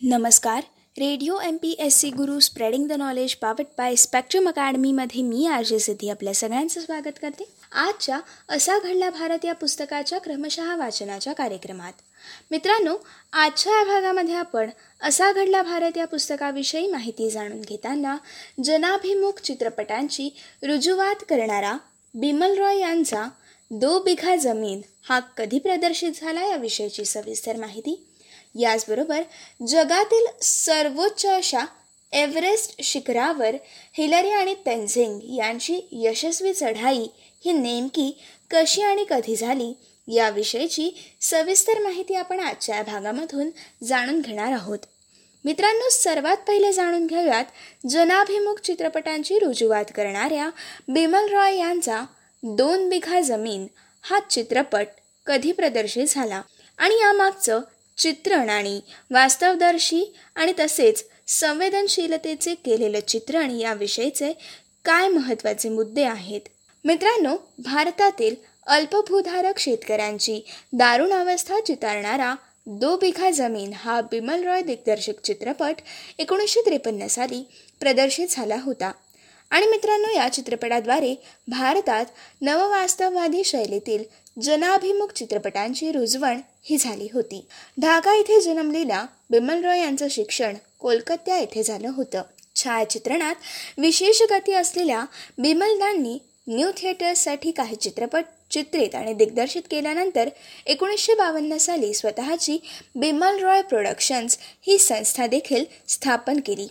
नमस्कार. Radio M P S C Guru spreading the knowledge powered by Spectrum अकॅडमीमध्ये मी RJ Siddhi आपल्या सगळ्यांचं स्वागत करते. आजच्या असा घडला भारत या पुस्तकाच्या क्रमशः वाचनाच्या कार्यक्रमात. मित्रांनो आजच्या या भागामध्ये आपण असा घडला भारत या पुस्तकाविषयी माहिती जाणून घेताना जनाभिमुख चित्रपटांची रुजुवात करणारा बिमल रॉय यांचा दो बिघा जमीन हा कधी प्रदर्शित झाला याविषयीची सविस्तर माहिती याचबरोबर जगातील सर्वोच्च अशा एव्हरेस्ट शिखरावर हिलरी आणि तेन्झिंग यांची यशस्वी चढाई ही नेमकी कशी आणि कधी झाली याविषयीची सविस्तर माहिती आपण आजच्या भागामधून जाणून घेणार आहोत. मित्रांनो सर्वात पहिले जाणून घेऊयात जनाभिमुख चित्रपटांची रुजुवात करणाऱ्या बिमल रॉय यांचा दोन बिघा जमीन हा चित्रपट कधी प्रदर्शित झाला आणि यामागचं चित्रण आणि वास्तवदर्शी आणि तसेच संवेदनशीलतेचे केलेलं चित्रण याविषयीचे काय महत्त्वाचे मुद्दे आहेत? मित्रांनो भारतातील अल्पभूधारक शेतकऱ्यांची दारुण अवस्था चितारणारा दो बिघा जमीन हा बिमल रॉय दिग्दर्शक चित्रपट एकोणीसशे त्रेपन्न साली प्रदर्शित झाला होता. आणि मित्रांनो या चित्रपटाद्वारे भारतात नववास्तववादी शैलीतील जनाभिमुख चित्रपटांची रुजवण ही झाली होती. ढाका इथे जन्मलेल्या बिमल रॉय यांचं शिक्षण कोलकात्या येथे झालं होतं. छायाचित्रणात विशेष गती असलेल्या बिमलदांनी न्यू थिएटर्ससाठी काही चित्रपट चित्रित आणि दिग्दर्शित केल्यानंतर एकोणीसशे बावन्न साली स्वतःची बिमल रॉय प्रोडक्शन्स ही संस्था देखील स्थापन केली.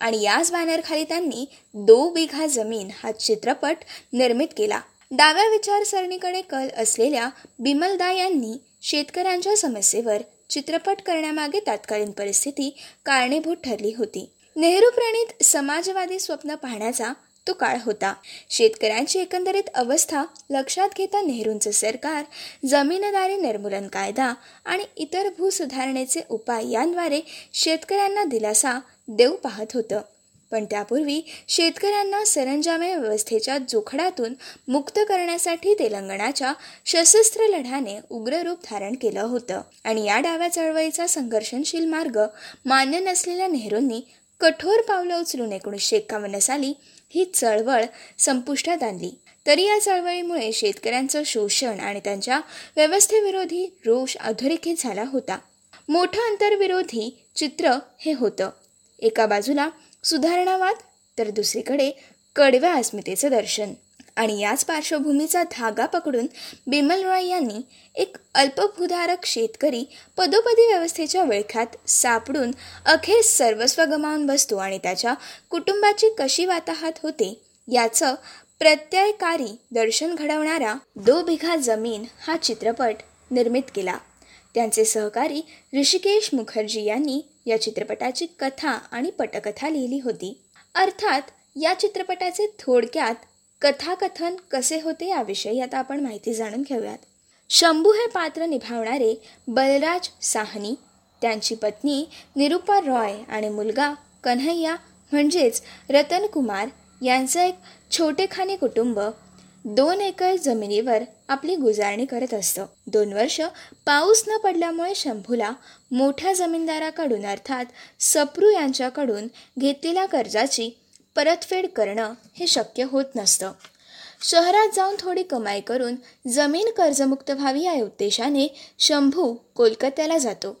आणि याच बॅनरखाली त्यांनी दो बिघा जमीन हा चित्रपट निर्मित केला. डाव्या विचारसरणीकडे कल असलेल्या बिमलदा यांनी शेतकऱ्यांच्या समस्येवर चित्रपट करण्यामागे तात्कालीन परिस्थिती कारणीभूत ठरली होती. नेहरू प्रणित समाजवादी स्वप्न पाहण्याचा तो काळ होता. शेतकऱ्यांची एकंदरीत अवस्था लक्षात घेता नेहरूंचे सरकार जमीनदारी निर्मूलन कायदा आणि इतर भूसुधारणेचे उपाय यांद्वारे शेतकऱ्यांना दिलासा देऊ पाहत होतं. पण त्यापूर्वी शेतकऱ्यांना सरंजामे व्यवस्थेच्या जोखडातून मुक्त करण्यासाठी तेलंगणाच्या सशस्त्र लढ्याने उग्र रूप धारण केलं होतं. आणि या डाव्या चळवळीचा संघर्षणशील मार्ग मान्य नसलेल्या नेहरूंनी कठोर पावलं उचलून एकोणीसशे एक्कावन्न साली ही चळवळ संपुष्टात आणली. तरी या चळवळीमुळे शेतकऱ्यांचं शोषण आणि त्यांच्या व्यवस्थेविरोधी रोष अधोरेखित झाला होता. मोठं अंतरविरोधी चित्र हे होतं. एका बाजूला सुधारणावाद तर दुसरीकडे कडव्या अस्मितेचं दर्शन. आणि याच पार्श्वभूमीचा धागा पकडून बिमल रॉय यांनी एक अल्पभूधारक शेतकरी पदोपदी व्यवस्थेच्या विळख्यात सापडून अखेर सर्वस्व गमावून बसतो आणि त्याच्या कुटुंबाची कशी वाताहात होते याचं प्रत्ययकारी दर्शन घडवणारा दो बिघा जमीन हा चित्रपट निर्मित केला. त्यांचे सहकारी ऋषिकेश मुखर्जी यांनी या चित्रपटाची कथा आणि पटकथा लिहिली होती. अर्थात या चित्रपटाचे थोडक्यात कथाकथन कसे होते याविषयी आता आपण माहिती जाणून घेऊयात. शंभू हे पात्र निभावणारे बलराज साहनी त्यांची पत्नी निरुपा रॉय आणि मुलगा कन्हैया म्हणजेच रतन कुमार यांचं एक छोटेखाने कुटुंब दोन एकर जमिनीवर आपली गुजारणी करत असतं. दोन वर्ष पाऊस न पडल्यामुळे शंभूला मोठ्या जमीनदाराकडून अर्थात सप्रू यांच्याकडून घेतलेल्या कर्जाची परतफेड करणं हे शक्य होत नसतं. शहरात जाऊन थोडी कमाई करून जमीन कर्जमुक्त व्हावी या उद्देशाने शंभू कोलकात्याला जातो.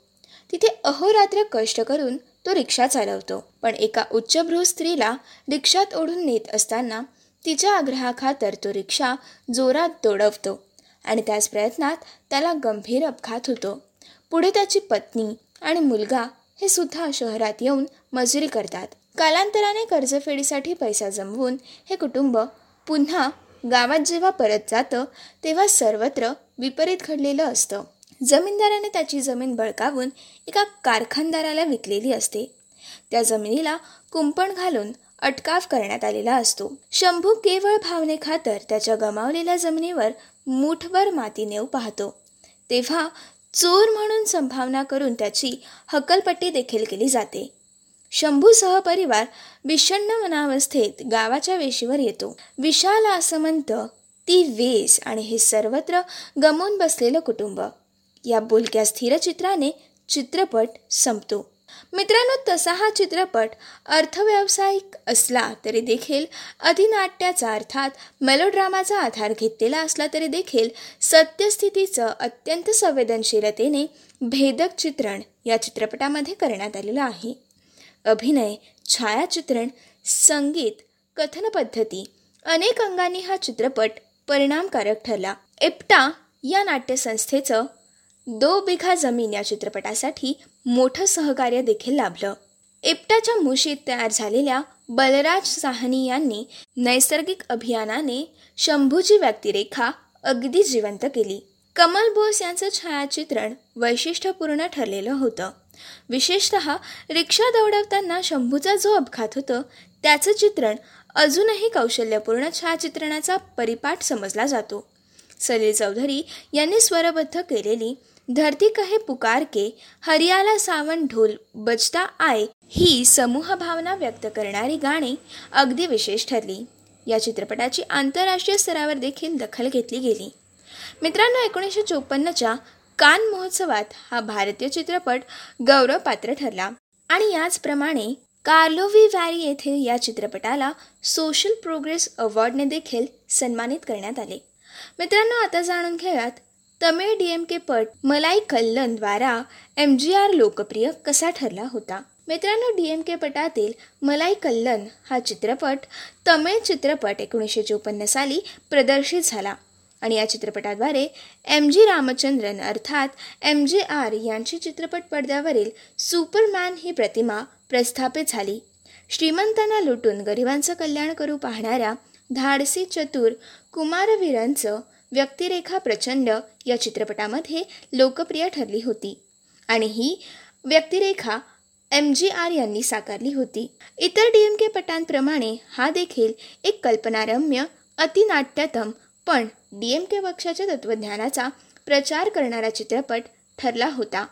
तिथे अहोरात्र कष्ट करून तो रिक्षा चालवतो. पण एका उच्चभ्रू स्त्रीला रिक्षात ओढून नेत असताना तिच्या आग्रहाखातर तो रिक्षा जोरात दोडवतो आणि त्याच प्रयत्नात त्याला गंभीर अपघात होतो. पुढे त्याची पत्नी आणि मुलगा हे सुद्धा शहरात येऊन मजुरी करतात. कालांतराने कर्जफेडीसाठी पैसा जमवून हे कुटुंब पुन्हा गावात जेव्हा परत जातं तेव्हा सर्वत्र विपरीत घडलेलं असतं. जमीनदाराने त्याची जमीन बळकावून एका कारखानदाराला विकलेली असते. त्या जमिनीला कुंपण घालून अटकाव करण्यात आलेला असतो. शंभू केवळ भावनेखातर त्याच्या गमावलेल्या जमिनीवर मुठभर माती नेऊ पाहतो. तेव्हा चोर म्हणून संभावना करून त्याची हकलपट्टी देखील केली जाते. शंभू सहपरिवार विषण्ण मनावस्थेत गावाच्या वेशीवर येतो. विशाल आसमंत ती वेस आणि हे सर्वत्र गमवून बसलेलं कुटुंब. या बोलक्या स्थिरचित्राने चित्रपट संपतो. मित्रांनो तसा हा चित्रपट अर्थव्यावसायिक असला तरी देखील अधिनाट्याचा अर्थात मेलोड्रामाचा आधार घेतलेला असला तरी देखील सत्यस्थितीचं अत्यंत संवेदनशीलतेने भेदक चित्रण या चित्रपटामध्ये करण्यात आलेलं आहे. अभिनय छायाचित्रण संगीत कथनपद्धती अनेक अंगांनी हा चित्रपट परिणामकारक ठरला. एप्टा या नाट्यसंस्थेचं दो बिघा जमीन या चित्रपटासाठी मोठं सहकार्य देखील लाभलं. एपटाच्या मुशीत तयार झालेल्या बलराज साहनी यांनी नैसर्गिक अभियानाने शंभूची व्यक्तिरेखा अगदी जिवंत केली. कमल बोस यांचं छायाचित्रण वैशिष्ट्यपूर्ण ठरलेलं होतं. विशेषत रिक्षा दौडवताना शंभूचा जो अपघात होतं त्याचं चित्रण अजूनही कौशल्यपूर्ण छायाचित्रणाचा परिपाठ समजला जातो. सलील चौधरी यांनी स्वरबद्ध केलेली धरती कहे पुकार के हरियाला सावन ढोल बजता आय ही समूह भावना व्यक्त करणारी गाणी अगदी विशेष ठरली. या चित्रपटाची आंतरराष्ट्रीय स्तरावर देखील दखल घेतली गेली. मित्रांनो एकोणीसशे चोपन्नच्या कान महोत्सवात हा भारतीय चित्रपट गौरवपात्र ठरला. आणि याचप्रमाणे कार्लोवी व्हॅरी येथे या चित्रपटाला सोशल प्रोग्रेस अवॉर्डने देखील सन्मानित करण्यात आले. मित्रांनो आता जाणून घेऊयात तमिळ डी एम के पट मलाई कल्लनद्वारा एम जी आर लोकप्रिय कसा ठरला होता? मित्रांनो डी एम के पटातील मलाई कल्लन हा चित्रपट तमिळ चित्रपट एकोणीसशे चोपन्न साली प्रदर्शित झाला. आणि या चित्रपटाद्वारे एम जी रामचंद्रन अर्थात एम जे आर यांची चित्रपट पडद्यावरील सुपरमॅन ही प्रतिमा प्रस्थापित झाली. श्रीमंतांना लुटून गरिबांचं कल्याण करू पाहणाऱ्या धाडसी चतुर कुमारवीरांचं व्यक्तिरेखा प्रचंड या चित्रपटामध्ये लोकप्रिय ठरली होती. आणि ही व्यक्तिरेखा एम जी आर यांनी साकारली होती. इतर डी एम के पटांप्रमाणे हा देखील एक कल्पनारम्य अतिनाट्यतम पण डी एम के पक्षाच्या तत्त्वज्ञानाचा प्रचार करणारा चित्रपट ठरला होता.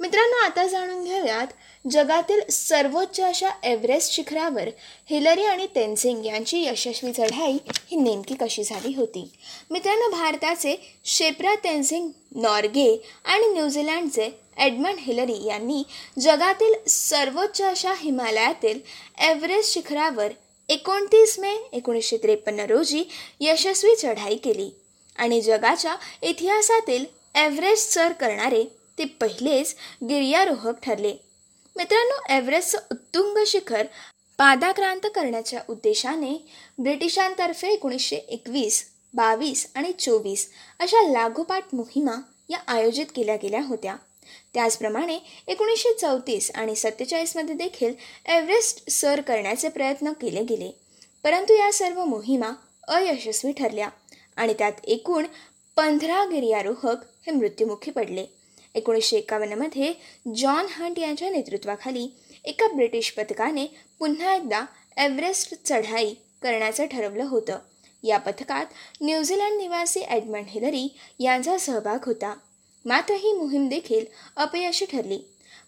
मित्रांनो आता जाणून घेऊयात जगातील सर्वोच्च अशा एव्हरेस्ट शिखरावर हिलरी आणि तेनसिंग यांची यशस्वी चढाई ही नेमकी कशी झाली होती? मित्रांनो भारताचे शेप्रा तेनसिंग नॉर्गे आणि न्यूझीलँडचे एडमंड हिलरी यांनी जगातील सर्वोच्च अशा हिमालयातील एव्हरेस्ट शिखरावर एकोणतीस मे एकोणीसशे त्रेपन्न रोजी यशस्वी चढाई केली. आणि जगाच्या इतिहासातील एव्हरेस्ट सर करणारे ते पहिलेच गिर्यारोहक ठरले. मित्रांनो एव्हरेस्टचं उत्तुंग शिखर पादाक्रांत करण्याच्या उद्देशाने ब्रिटिशांतर्फे एकोणीसशे एकवीस बावीस आणि चोवीस अशा लागोपाठ मोहिमा या आयोजित केल्या गेल्या होत्या. त्याचप्रमाणे एकोणीसशे चौतीस आणि सत्तेचाळीसमध्ये देखील एव्हरेस्ट सर करण्याचे प्रयत्न केले गेले. परंतु या सर्व मोहिमा अयशस्वी ठरल्या आणि त्यात एकूण पंधरा गिर्यारोहक हे मृत्युमुखी पडले. एकोणीसशे एकावन्नमध्ये जॉन हंट यांच्या नेतृत्वाखाली एका ब्रिटिश पथकाने पुन्हा एकदा एव्हरेस्ट चढाई करण्याचं ठरवलं होतं. या पथकात न्यूझीलंड निवासी एडमंड हिलरी यांचा सहभाग होता. मात्र ही मोहीम देखील अपयशी ठरली.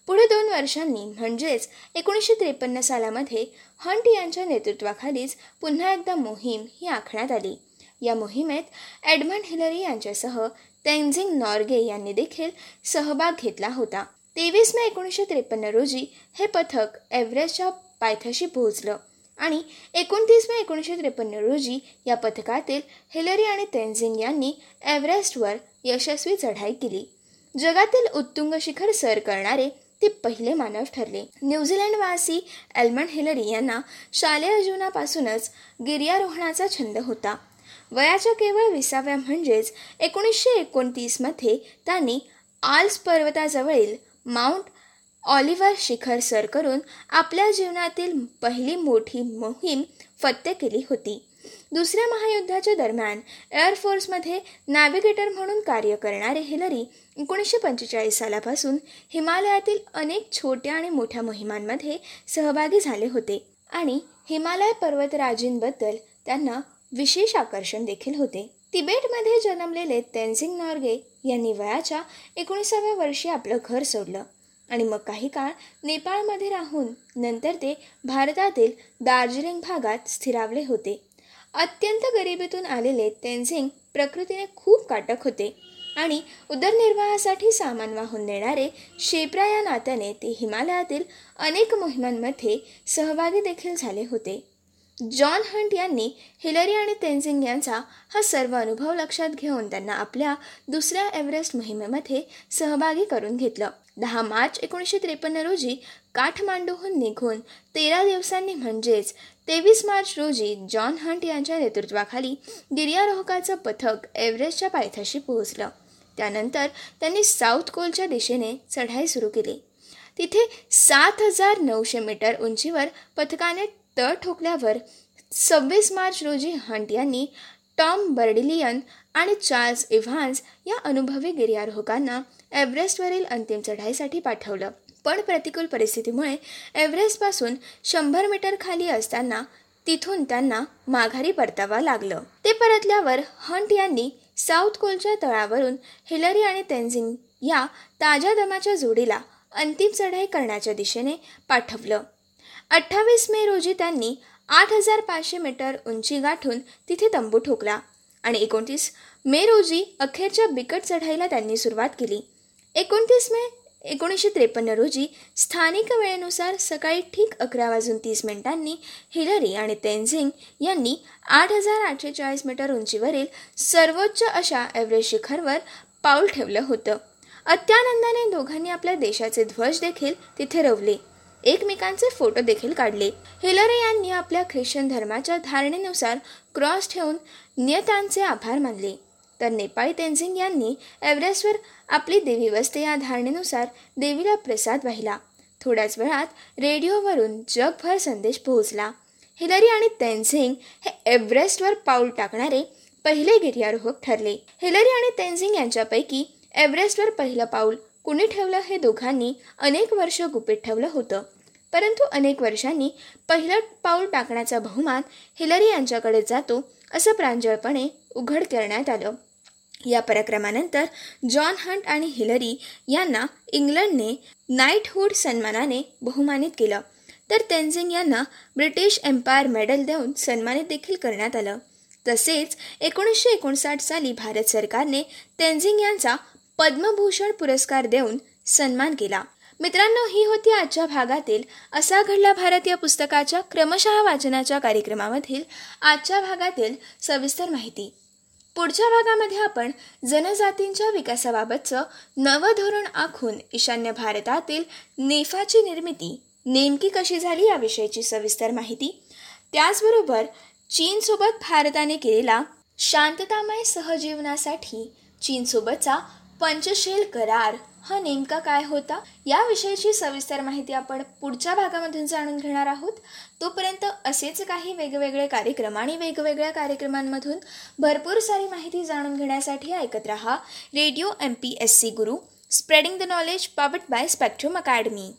पुढे दोन वर्षांनी म्हणजेच एकोणीसशे त्रेपन्न सालामध्ये हंट यांच्या नेतृत्वाखालीच पुन्हा एकदा मोहीम ही आखण्यात आली. या मोहिमेत एडमंड हिलरी यांच्यासह तेन्झिंग नॉर्गे यांनी देखील सहभाग घेतला होता. तेवीस मे एकोणीसशे त्रेपन्न रोजी हे पथक एव्हरेस्टच्या पायथ्याशी पोहोचलं आणि एकोणतीस मे एकोणीसशे त्रेपन्न रोजी या पथकातील हिलरी आणि तेंझिंग यांनी एव्हरेस्टवर यशस्वी चढाई केली. जगातील उत्तुंग शिखर सर करणारे ते पहिले मानव ठरले. न्यूझीलंडवासी एल्मंड हिलरी यांना शालेय जीवनापासूनच गिर्यारोहणाचा छंद होता. वयाच्या केवळ विसाव्या म्हणजेच एकोणीसशे एकोणतीसमध्ये त्यांनी आल्स पर्वताजवळील माउंट ऑलिव्हर शिखर सर करून आपल्या जीवनातील पहिली मोठी मोहीम फत्ते केली होती. दुसऱ्या महायुद्धाच्या दरम्यान एअरफोर्समध्ये नॅव्हिगेटर म्हणून कार्य करणारे हिलरी एकोणीसशे पंचेचाळीस सालापासून हिमालयातील अनेक छोट्या आणि मोठ्या मोहिमांमध्ये सहभागी झाले होते आणि हिमालय पर्वतराजींबद्दल त्यांना विशेष आकर्षण देखील होते. तिबेटमध्ये जन्मलेले तेन्झिंग नॉर्गे यांनी वयाच्या एकोणीसाव्या वर्षी आपलं घर सोडलं. आणि मग काही काळ नेपाळमध्ये राहून नंतर ते भारतातील दार्जिलिंग भागात स्थिरावले होते. अत्यंत गरिबीतून आलेले तेन्झिंग प्रकृतीने खूप काटक होते आणि उदरनिर्वाहासाठी सामान वाहून नेणारे शेप्रा या नात्याने ते हिमालयातील अनेक मोहिमांमध्ये सहभागी देखील झाले होते. जॉन हंट यांनी हिलरी आणि तेन्झिंग यांचा हा सर्व अनुभव लक्षात घेऊन त्यांना आपल्या दुसऱ्या एव्हरेस्ट मोहिमेमध्ये सहभागी करून घेतलं. दहा मार्च एकोणीसशे त्रेपन्न रोजी काठमांडूहून निघून तेरा दिवसांनी म्हणजेच तेवीस मार्च रोजी जॉन हंट यांच्या नेतृत्वाखाली गिर्यारोहकाचं पथक एव्हरेस्टच्या पायथ्याशी पोहोचलं. त्यानंतर त्यांनी साऊथ कोलच्या दिशेने चढाई सुरू केली. तिथे सात हजार नऊशे मीटर उंचीवर पथकाने तळ ठोकल्यावर सव्वीस मार्च रोजी हंट यांनी टॉम बर्डिलियन आणि चार्ल्स इव्हान्स या अनुभवी गिर्यारोहकांना एव्हरेस्टवरील अंतिम चढाईसाठी पाठवलं. पण प्रतिकूल परिस्थितीमुळे एव्हरेस्टपासून शंभर मीटर खाली असताना तिथून त्यांना माघारी परतावा लागलं. ते परतल्यावर हंट यांनी साऊथ कोलच्या तळावरून हिलरी आणि तेन्झिंग या ताज्या दमाच्या जोडीला अंतिम चढाई करण्याच्या दिशेने पाठवलं. अठ्ठावीस मे रोजी त्यांनी आठ हजार पाचशे मीटर उंची गाठून तिथे तंबू ठोकला आणि एकोणतीस मे रोजी अखेरच्या बिकट चढाईला त्यांनी सुरुवात केली. एकोणतीस मे एकोणीसशे त्रेपन्न रोजी स्थानिक वेळेनुसार सकाळी ठीक अकरा वाजून तीस मिनिटांनी हिलरी आणि तेन्झिंग यांनी आठ हजार आठशे चाळीस मीटर उंचीवरील सर्वोच्च अशा एव्हरेस्ट शिखरवर पाऊल ठेवलं होतं. अत्यानंदाने दोघांनी आपल्या देशाचे ध्वज देखील तिथे रवले. एकमेकांचे फोटो देखील काढले. हिलरे यांनी आपल्या ख्रिश्चन धर्माच्या धारणेनुसार क्रॉस ठेवून नियतांचे आभार मानले. तर नेपाळी तेन्झिंग यांनी एव्हरेस्टवर आपली देवी वस्ते या धारणेनुसार देवीला प्रसाद वाहिला. थोड्याच वेळात रेडिओवरून जगभर संदेश पोहोचला. हिलरी आणि तेन्झिंग हे एव्हरेस्टवर पाऊल टाकणारे पहिले गिर्यारोहक ठरले. हिलरी आणि तेन्झिंग यांच्यापैकी एव्हरेस्टवर पहिलं पाऊल कुणी ठेवलं हे दोघांनी अनेक वर्ष गुपित ठेवलं होतं. परंतु अनेक वर्षांनी पहिलं पाऊल टाकण्याचा बहुमान हिलरी यांच्याकडे जातो असं प्रांजळपणे उघड करण्यात आलं. या पराक्रमानंतर जॉन हंट आणि हिलरी यांना इंग्लंडने नाईटहूड सन्मानाने बहुमानित केलं. तर तेन्झिंग यांना ब्रिटिश एम्पायर मेडल देऊन सन्मानित देखील करण्यात आलं. तसेच एकोणीसशे एकोणसाठ साली भारत सरकारने तेन्झिंग यांचा पद्मभूषण पुरस्कार देऊन सन्मान केला. मित्रांनो ही होती आजच्या भागातील असा घडला भारत या पुस्तकाच्या क्रमशः वाचनाच्या कार्यक्रमामधील आजच्या भागातील सविस्तर माहिती. पुढच्या भागामध्ये आपण जनजातींच्या विकासाबाबतचं नवं धोरण आखून ईशान्य भारतातील नेफाची निर्मिती नेमकी कशी झाली याविषयीची सविस्तर माहिती. त्याचबरोबर चीनसोबत भारताने केलेला शांततामय सहजीवनासाठी चीनसोबतचा पंचशील करार हा नेमका काय होता? याविषयीची सविस्तर माहिती आपण पुढच्या भागामधून जाणून घेणार आहोत. तोपर्यंत असेच काही वेगवेगळे कार्यक्रम आणि वेगवेगळ्या कार्यक्रमांमधून भरपूर सारी माहिती जाणून घेण्यासाठी ऐकत रहा. Radio M P S C Guru. Spreading the knowledge powered by Spectrum academy